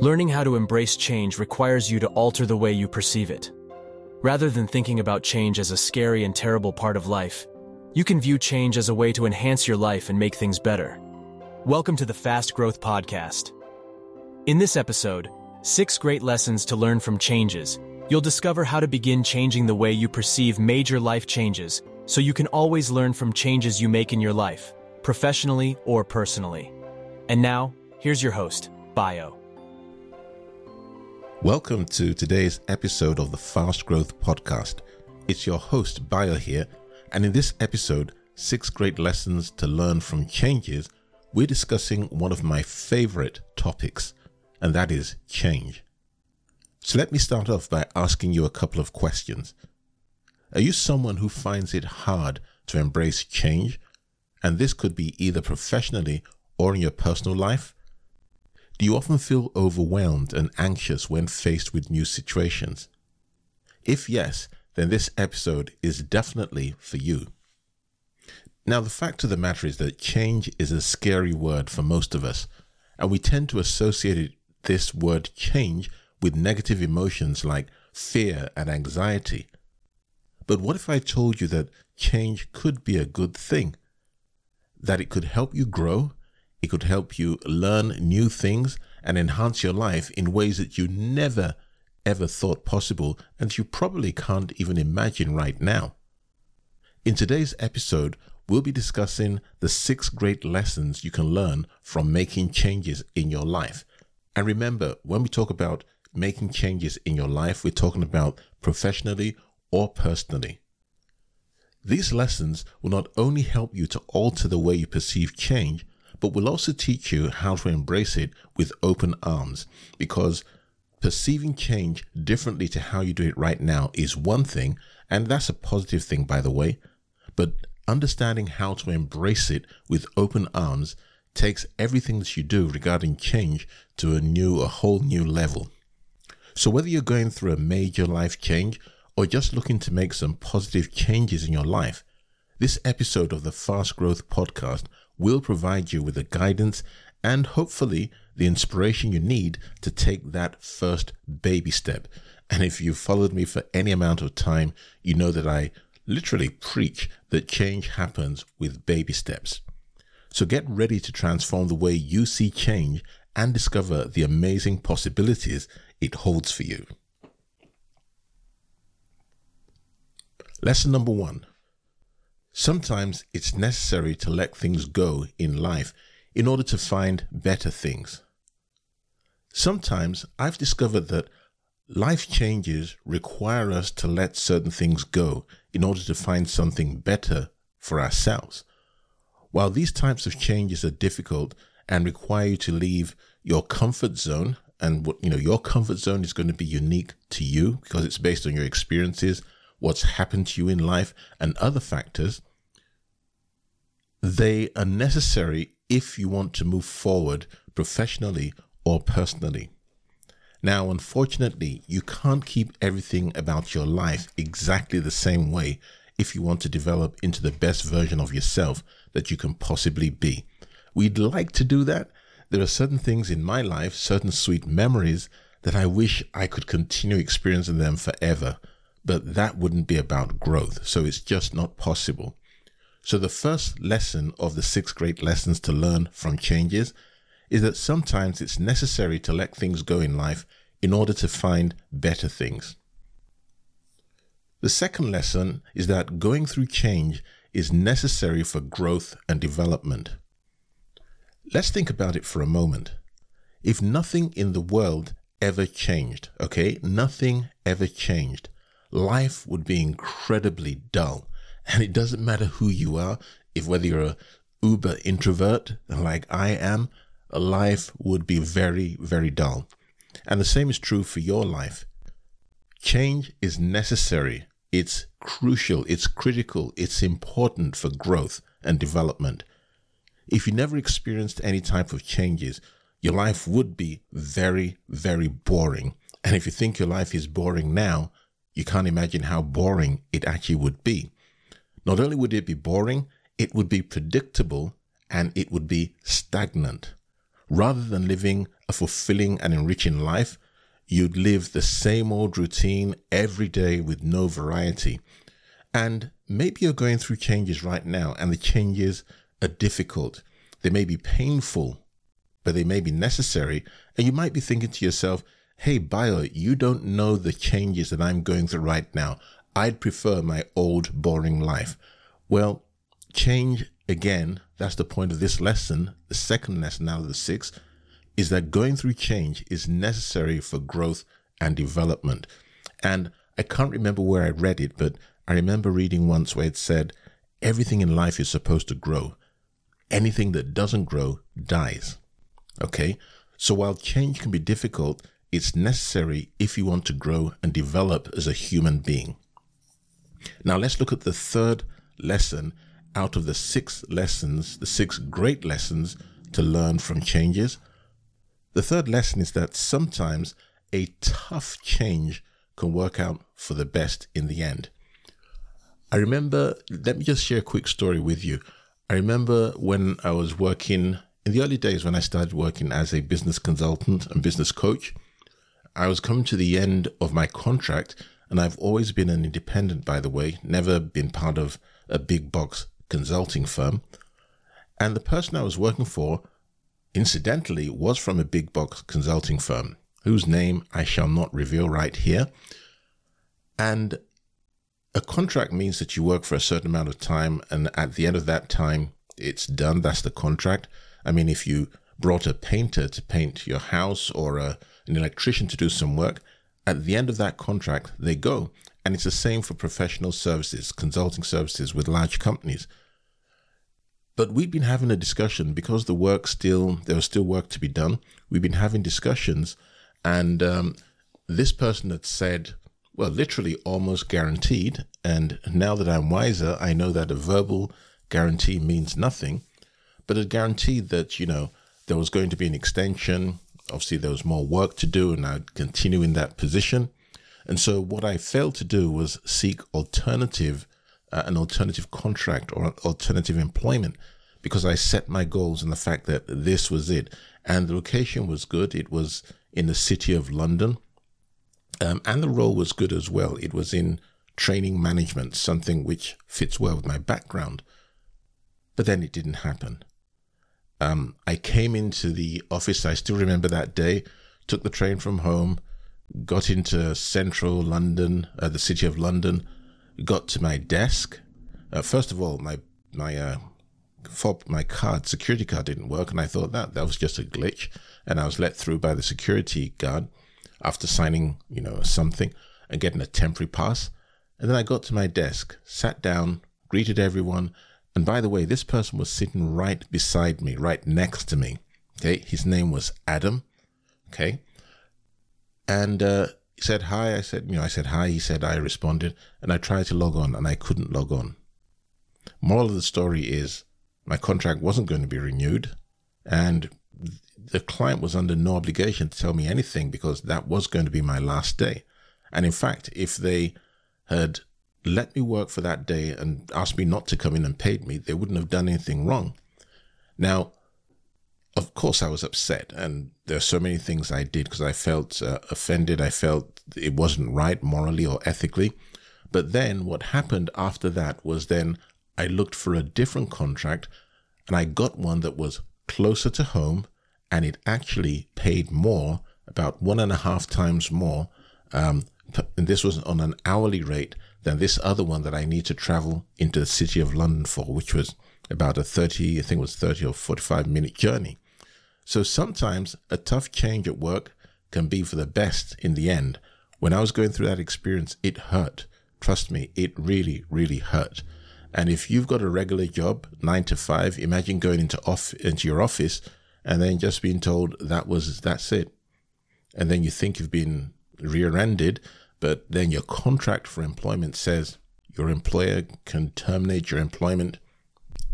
Learning how to embrace change requires you to alter the way you perceive it. Rather than thinking about change as a scary and terrible part of life, you can view change as a way to enhance your life and make things better. Welcome to the Fast Growth Podcast. In this episode, Six Great Lessons to Learn from Changes, you'll discover how to begin changing the way you perceive major life changes so you can always learn from changes you make in your life, professionally or personally. And now, here's your host, Bio. Welcome to today's episode of the Fast Growth Podcast. It's your host, Bio, here, and in this episode, Six Great Lessons to Learn from Changes, we're discussing one of my favorite topics, and that is change. So let me start off by asking you a couple of questions. Are you someone who finds it hard to embrace change? And this could be either professionally or in your personal life. Do you often feel overwhelmed and anxious when faced with new situations? If yes, then this episode is definitely for you. Now, the fact of the matter is that change is a scary word for most of us, and we tend to associate this word change with negative emotions like fear and anxiety. But what if I told you that change could be a good thing? That it could help you grow it could help you learn new things and enhance your life in ways that you never ever thought possible and you probably can't even imagine right now. In today's episode, we'll be discussing the six great lessons you can learn from making changes in your life. And remember, when we talk about making changes in your life, we're talking about professionally or personally. These lessons will not only help you to alter the way you perceive change, but we'll also teach you how to embrace it with open arms because perceiving change differently to how you do it right now is one thing, and that's a positive thing, by the way. But understanding how to embrace it with open arms takes everything that you do regarding change to a new, a whole new level. So, whether you're going through a major life change or just looking to make some positive changes in your life, this episode of the Fast Growth Podcast will provide you with the guidance and hopefully the inspiration you need to take that first baby step. And if you've followed me for any amount of time, you know that I literally preach that change happens with baby steps. So get ready to transform the way you see change and discover the amazing possibilities it holds for you. Lesson number one Sometimes it's necessary to let things go in life in order to find better things. Sometimes I've discovered that life changes require us to let certain things go in order to find something better for ourselves. While these types of changes are difficult and require you to leave your comfort zone, and what you know, your comfort zone is going to be unique to you because it's based on your experiences what's happened to you in life, and other factors, they are necessary if you want to move forward professionally or personally. Now, unfortunately, you can't keep everything about your life exactly the same way if you want to develop into the best version of yourself that you can possibly be. We'd like to do that. There are certain things in my life, certain sweet memories that I wish I could continue experiencing them forever but that wouldn't be about growth. So it's just not possible. So the first lesson of the six great lessons to learn from changes is that sometimes it's necessary to let things go in life in order to find better things. The second lesson is that going through change is necessary for growth and development. Let's think about it for a moment. If nothing in the world ever changed, okay, nothing ever changed, life would be incredibly dull. And it doesn't matter who you are, if whether you're a uber introvert like I am, life would be very, very dull. And the same is true for your life. Change is necessary. It's crucial. It's critical. It's important for growth and development. If you never experienced any type of changes, your life would be very, very boring. And if you think your life is boring now, you can't imagine how boring it actually would be. Not only would it be boring, it would be predictable and it would be stagnant. Rather than living a fulfilling and enriching life, you'd live the same old routine every day with no variety. And maybe you're going through changes right now, and the changes are difficult. They may be painful, but they may be necessary. And you might be thinking to yourself, hey, Bio, you don't know the changes that I'm going through right now. I'd prefer my old, boring life. Well, change again, that's the point of this lesson, the second lesson out of the six, is that going through change is necessary for growth and development. And I can't remember where I read it, but I remember reading once where it said, everything in life is supposed to grow. Anything that doesn't grow dies. Okay? So while change can be difficult, it's necessary if you want to grow and develop as a human being. Now let's look at the third lesson out of the six lessons, the six great lessons to learn from changes. The third lesson is that sometimes a tough change can work out for the best in the end. I remember, let me just share a quick story with you. I remember when I was working in the early days when I started working as a business consultant and business coach. I was coming to the end of my contract, and I've always been an independent, by the way, never been part of a big box consulting firm. And the person I was working for, incidentally, was from a big box consulting firm, whose name I shall not reveal right here. And a contract means that you work for a certain amount of time, and at the end of that time, it's done. That's the contract. I mean, if you brought a painter to paint your house or a, an electrician to do some work, at the end of that contract, they go. And it's the same for professional services, consulting services with large companies. But we've been having a discussion because the work still, there was still work to be done. We've been having discussions, and um, this person had said, well, literally almost guaranteed. And now that I'm wiser, I know that a verbal guarantee means nothing, but it guaranteed that, you know, there was going to be an extension. Obviously, there was more work to do, and I'd continue in that position. And so, what I failed to do was seek alternative, uh, an alternative contract or alternative employment, because I set my goals on the fact that this was it, and the location was good. It was in the city of London, um, and the role was good as well. It was in training management, something which fits well with my background. But then it didn't happen. Um, I came into the office. I still remember that day. Took the train from home got into central London, uh, the city of London, got to my desk. Uh, first of all, my my uh, my card, security card didn't work, and I thought that that was just a glitch, and I was let through by the security guard after signing, you know, something and getting a temporary pass. And then I got to my desk, sat down, greeted everyone, and by the way, this person was sitting right beside me, right next to me. Okay, his name was Adam. Okay, and uh, he said hi. I said, you know, I said hi. He said I responded, and I tried to log on, and I couldn't log on. Moral of the story is, my contract wasn't going to be renewed, and the client was under no obligation to tell me anything because that was going to be my last day. And in fact, if they had let me work for that day and asked me not to come in and paid me, they wouldn't have done anything wrong. Now, of course, I was upset, and there are so many things I did because I felt uh, offended. I felt it wasn't right morally or ethically. But then what happened after that was then I looked for a different contract and I got one that was closer to home and it actually paid more, about one and a half times more. Um, and this was on an hourly rate than this other one that I need to travel into the city of London for, which was about a 30, I think it was 30 or 45 minute journey. So sometimes a tough change at work can be for the best in the end. When I was going through that experience, it hurt. Trust me, it really, really hurt. And if you've got a regular job, nine to five, imagine going into off into your office and then just being told that was that's it. And then you think you've been rear-ended, but then your contract for employment says your employer can terminate your employment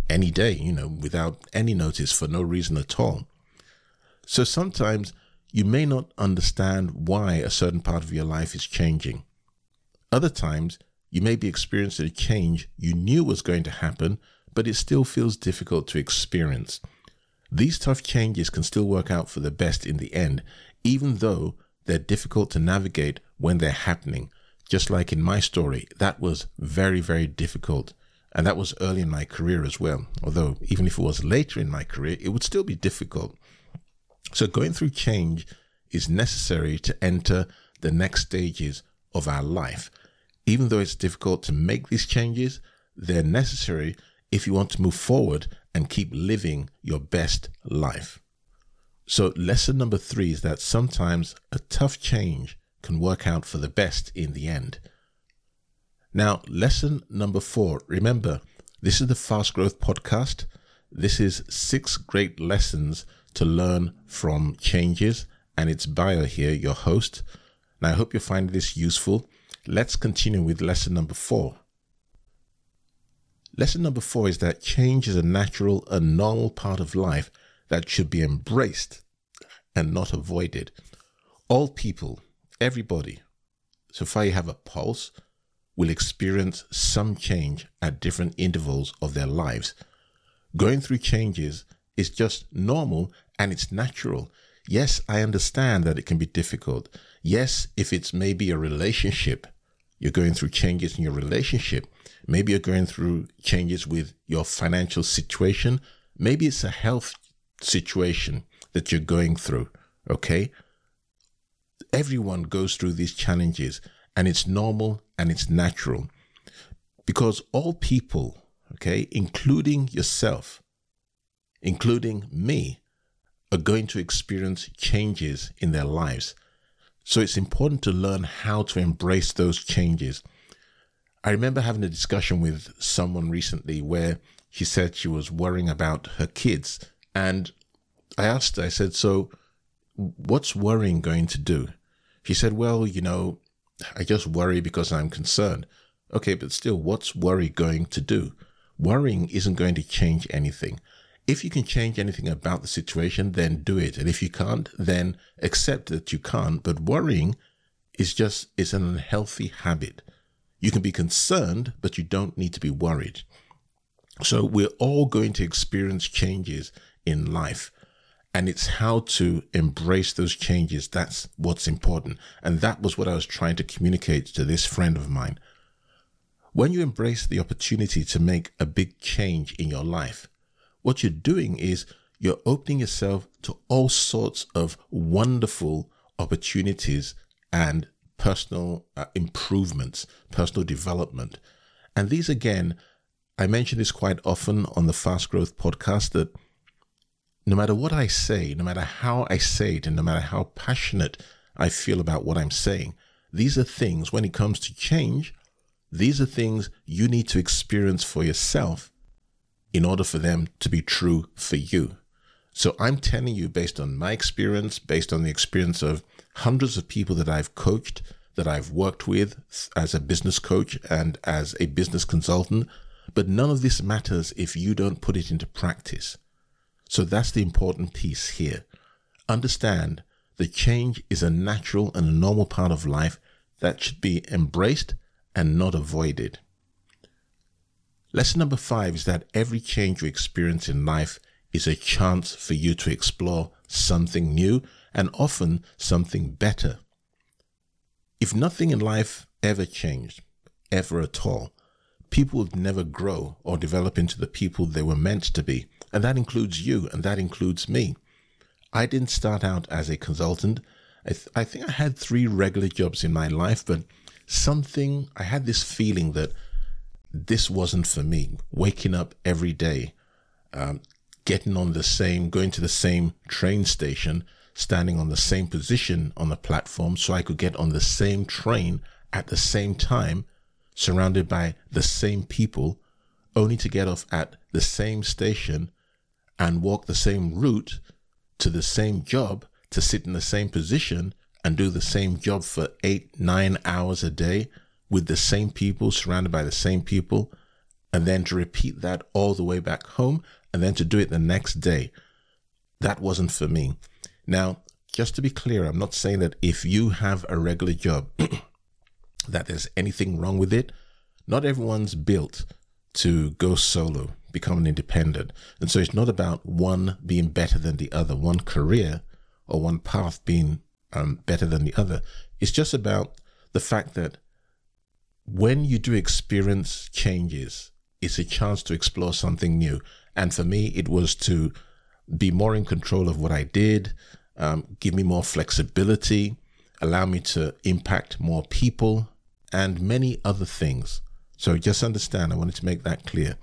any day, you know, without any notice for no reason at all. So sometimes you may not understand why a certain part of your life is changing. Other times you may be experiencing a change you knew was going to happen, but it still feels difficult to experience. These tough changes can still work out for the best in the end, even though they're difficult to navigate when they're happening. Just like in my story, that was very, very difficult. And that was early in my career as well. Although, even if it was later in my career, it would still be difficult. So, going through change is necessary to enter the next stages of our life. Even though it's difficult to make these changes, they're necessary if you want to move forward and keep living your best life. So, lesson number three is that sometimes a tough change can work out for the best in the end. Now, lesson number four remember, this is the Fast Growth Podcast. This is six great lessons to learn from changes, and it's Bio here, your host. Now, I hope you find this useful. Let's continue with lesson number four. Lesson number four is that change is a natural and normal part of life that should be embraced and not avoided. All people, everybody, so far you have a pulse, will experience some change at different intervals of their lives. Going through changes is just normal and it's natural. Yes, I understand that it can be difficult. Yes, if it's maybe a relationship, you're going through changes in your relationship, Maybe you're going through changes with your financial situation. Maybe it's a health situation that you're going through. Okay. Everyone goes through these challenges and it's normal and it's natural because all people, okay, including yourself, including me, are going to experience changes in their lives. So it's important to learn how to embrace those changes I remember having a discussion with someone recently where she said she was worrying about her kids. And I asked I said, So what's worrying going to do? She said, Well, you know, I just worry because I'm concerned. Okay, but still, what's worry going to do? Worrying isn't going to change anything. If you can change anything about the situation, then do it. And if you can't, then accept that you can't. But worrying is just, is an unhealthy habit. You can be concerned, but you don't need to be worried. So we're all going to experience changes in life. And it's how to embrace those changes. That's what's important. And that was what I was trying to communicate to this friend of mine. When you embrace the opportunity to make a big change in your life, what you're doing is you're opening yourself to all sorts of wonderful opportunities and personal uh, improvements, personal development. And these, again, I mention this quite often on the Fast Growth podcast that no matter what I say, no matter how I say it, and no matter how passionate I feel about what I'm saying, these are things, when it comes to change, these are things you need to experience for yourself in order for them to be true for you. So I'm telling you, based on my experience, based on the experience of hundreds of people that I've coached, that I've worked with as a business coach and as a business consultant, but none of this matters if you don't put it into practice. So that's the important piece here. Understand that change is a natural and a normal part of life that should be embraced and not avoided. Lesson number five is that every change you experience in life is a chance for you to explore something new and often something better. If nothing in life ever changed, ever at all, people would never grow or develop into the people they were meant to be. And that includes you, and that includes me. I didn't start out as a consultant. I, th- I think I had three regular jobs in my life, but something, I had this feeling that this wasn't for me. Waking up every day, um, getting on the same, going to the same train station, standing on the same position on the platform so I could get on the same train at the same time, surrounded by the same people, only to get off at the same station and walk the same route to the same job to sit in the same position and do the same job for eight, nine hours a day with the same people, surrounded by the same people, and then to repeat that all the way back home and then to do it the next day. That wasn't for me. Now, just to be clear, I'm not saying that if you have a regular job, that there's anything wrong with it. Not everyone's built to go solo become an independent. And so it's not about one being better than the other, one career or one path being um, better than the other. It's just about the fact that when you do experience changes, it's a chance to explore something new. And for me, it was to be more in control of what I did, um, give me more flexibility, allow me to impact more people, and many other things. So just understand, I wanted to make that clear.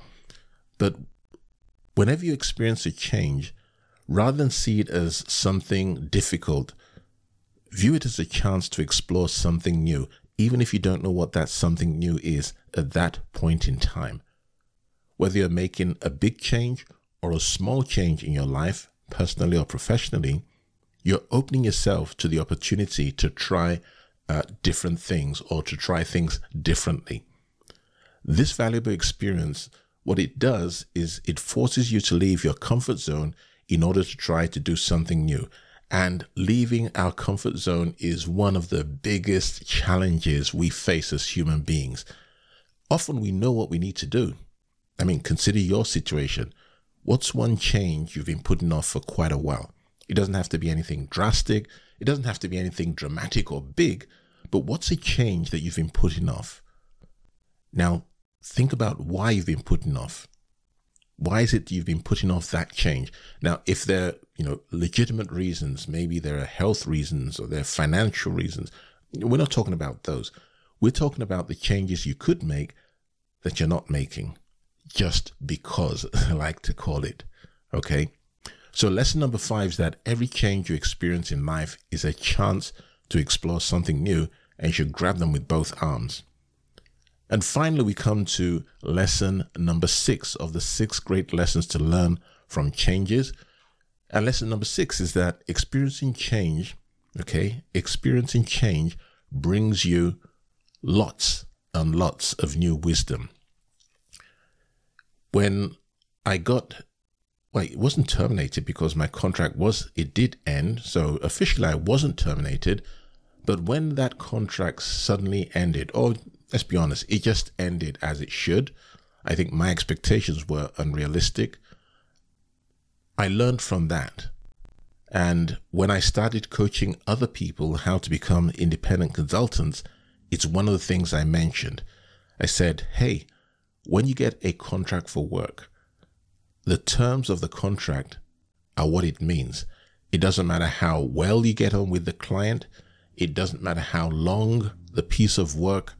But whenever you experience a change, rather than see it as something difficult, view it as a chance to explore something new, even if you don't know what that something new is at that point in time. Whether you're making a big change or a small change in your life, personally or professionally, you're opening yourself to the opportunity to try uh, different things or to try things differently. This valuable experience, what it does is it forces you to leave your comfort zone in order to try to do something new. And leaving our comfort zone is one of the biggest challenges we face as human beings. Often we know what we need to do. I mean, consider your situation. What's one change you've been putting off for quite a while? It doesn't have to be anything drastic. It doesn't have to be anything dramatic or big, but what's a change that you've been putting off? Now, think about why you've been putting off. Why is it you've been putting off that change? Now, if there are, you know, legitimate reasons, maybe there are health reasons or there are financial reasons, we're not talking about those. We're talking about the changes you could make that you're not making just because, I like to call it. Okay. So, lesson number five is that every change you experience in life is a chance to explore something new and you should grab them with both arms. And finally, we come to lesson number six of the six great lessons to learn from changes. And lesson number six is that experiencing change, okay, experiencing change brings you lots and lots of new wisdom. When I got well, it wasn't terminated because my contract was, it did end. So officially I wasn't terminated. But when that contract suddenly ended, or let's be honest, it just ended as it should. I think my expectations were unrealistic. I learned from that. And when I started coaching other people how to become independent consultants, it's one of the things I mentioned. I said, hey, when you get a contract for work, the terms of the contract are what it means. It doesn't matter how well you get on with the client. It doesn't matter how long the piece of work,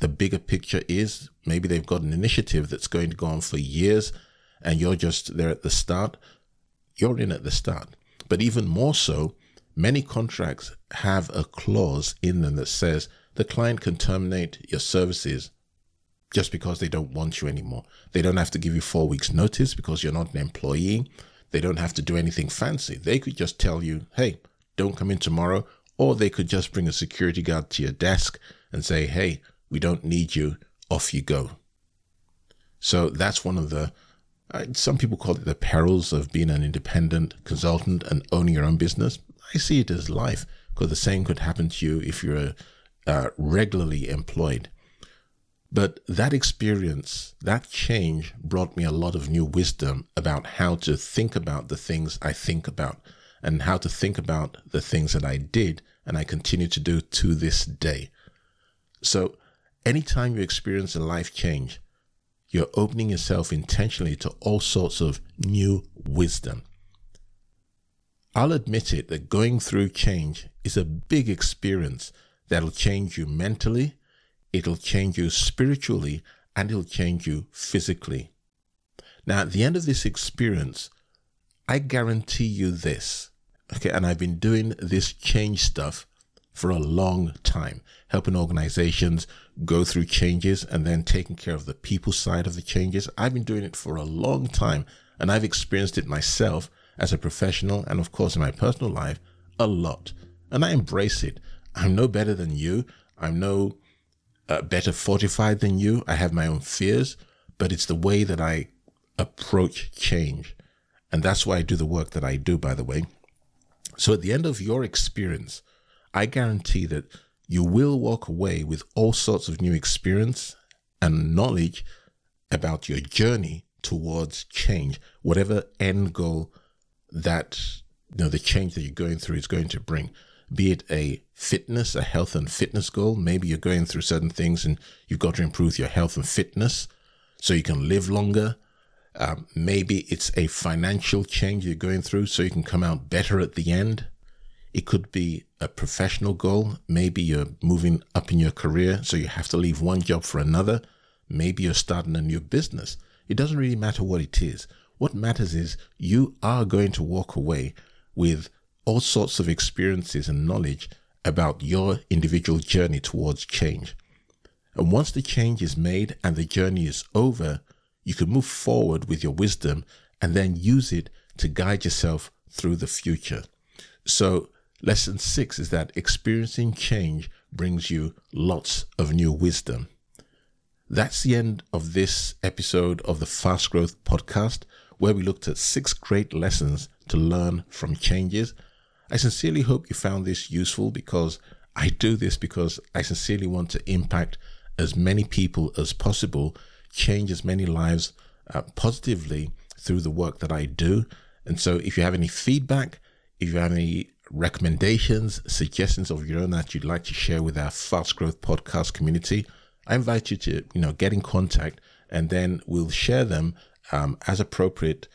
the bigger picture is. Maybe they've got an initiative that's going to go on for years and you're just there at the start. You're in at the start. But even more so, many contracts have a clause in them that says the client can terminate your services just because they don't want you anymore. They don't have to give you four weeks' notice because you're not an employee. They don't have to do anything fancy. They could just tell you, hey, don't come in tomorrow. Or they could just bring a security guard to your desk and say, hey, we don't need you. Off you go. So that's one of the, uh, some people call it the perils of being an independent consultant and owning your own business. I see it as life because the same could happen to you if you're uh, regularly employed. But that experience, that change brought me a lot of new wisdom about how to think about the things I think about and how to think about the things that I did and I continue to do to this day. So, anytime you experience a life change, you're opening yourself intentionally to all sorts of new wisdom. I'll admit it that going through change is a big experience that'll change you mentally, it'll change you spiritually, and it'll change you physically. Now, at the end of this experience, I guarantee you this. Okay, and I've been doing this change stuff for a long time, helping organizations go through changes and then taking care of the people side of the changes. I've been doing it for a long time, and I've experienced it myself as a professional and, of course, in my personal life a lot. And I embrace it. I'm no better than you. I'm no uh, better fortified than you. I have my own fears, but it's the way that I approach change. And that's why I do the work that I do, by the way. So at the end of your experience, I guarantee that you will walk away with all sorts of new experience and knowledge about your journey towards change, whatever end goal that you know the change that you're going through is going to bring. Be it a fitness, a health and fitness goal. Maybe you're going through certain things and you've got to improve your health and fitness so you can live longer. Um, maybe it's a financial change you're going through so you can come out better at the end. It could be a professional goal. Maybe you're moving up in your career, so you have to leave one job for another. Maybe you're starting a new business. It doesn't really matter what it is. What matters is you are going to walk away with all sorts of experiences and knowledge about your individual journey towards change. And once the change is made and the journey is over, you can move forward with your wisdom and then use it to guide yourself through the future. So, lesson six is that experiencing change brings you lots of new wisdom. That's the end of this episode of the Fast Growth Podcast, where we looked at six great lessons to learn from changes. I sincerely hope you found this useful because I do this because I sincerely want to impact as many people as possible, change as many lives uh, positively through the work that I do. And so, if you have any feedback, if you have any recommendations, suggestions of your own that you'd like to share with our Fast Growth Podcast community, I invite you to, you know, get in contact and then we'll share them um, as appropriate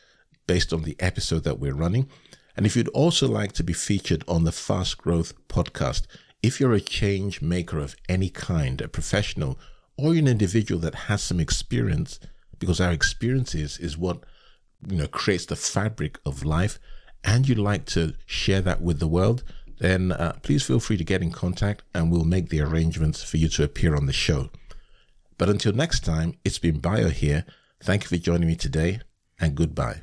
based on the episode that we're running. And if you'd also like to be featured on the Fast Growth podcast, if you're a change maker of any kind, a professional, or an individual that has some experience, because our experiences is what you know creates the fabric of life, and you'd like to share that with the world, then uh, please feel free to get in contact and we'll make the arrangements for you to appear on the show. But until next time, it's been Bio here. Thank you for joining me today and goodbye.